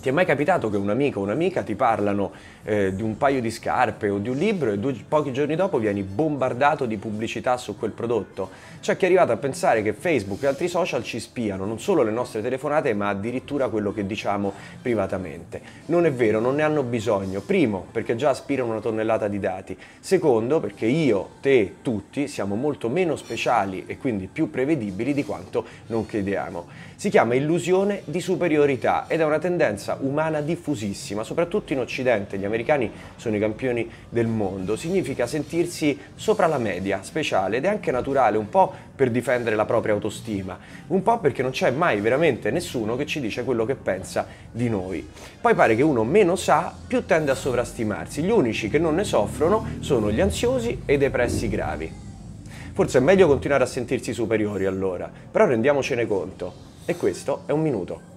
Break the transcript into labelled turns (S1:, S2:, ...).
S1: Ti è mai capitato che un amico o un'amica ti parlano eh, di un paio di scarpe o di un libro e due, pochi giorni dopo vieni bombardato di pubblicità su quel prodotto? C'è chi è arrivato a pensare che Facebook e altri social ci spiano non solo le nostre telefonate ma addirittura quello che diciamo privatamente. Non è vero, non ne hanno bisogno. Primo, perché già aspirano una tonnellata di dati. Secondo, perché io, te, tutti siamo molto meno speciali e quindi più prevedibili di quanto non crediamo. Si chiama illusione di superiorità ed è una tendenza umana diffusissima, soprattutto in Occidente, gli americani sono i campioni del mondo, significa sentirsi sopra la media, speciale ed è anche naturale, un po' per difendere la propria autostima, un po' perché non c'è mai veramente nessuno che ci dice quello che pensa di noi. Poi pare che uno meno sa, più tende a sovrastimarsi, gli unici che non ne soffrono sono gli ansiosi e i depressi gravi. Forse è meglio continuare a sentirsi superiori allora, però rendiamocene conto. E questo è un minuto.